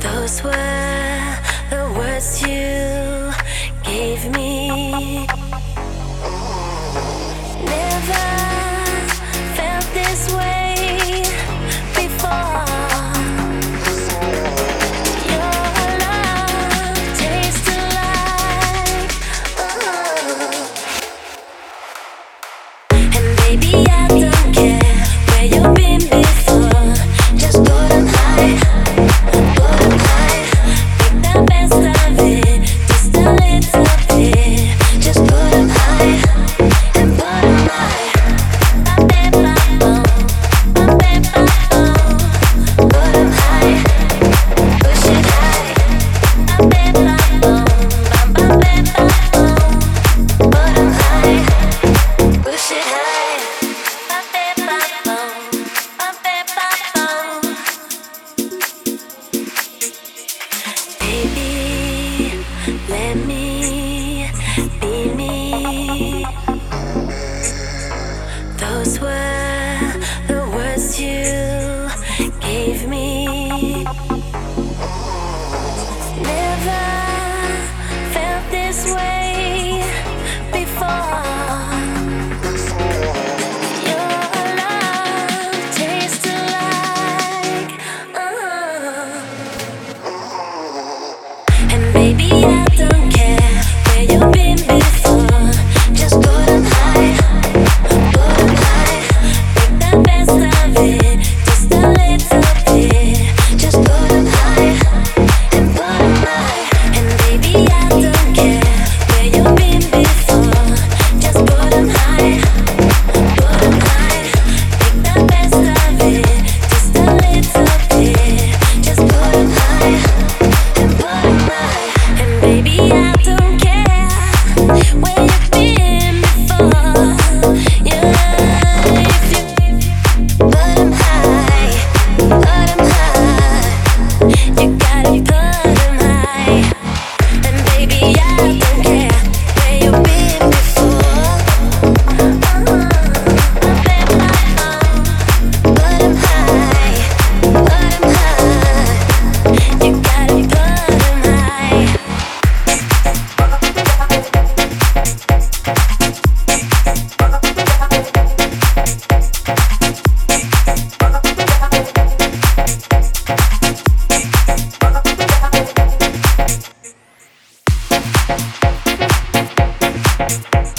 Those words.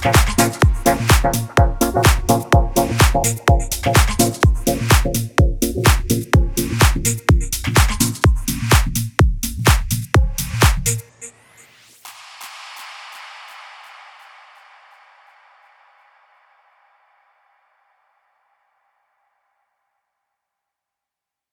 Thank you.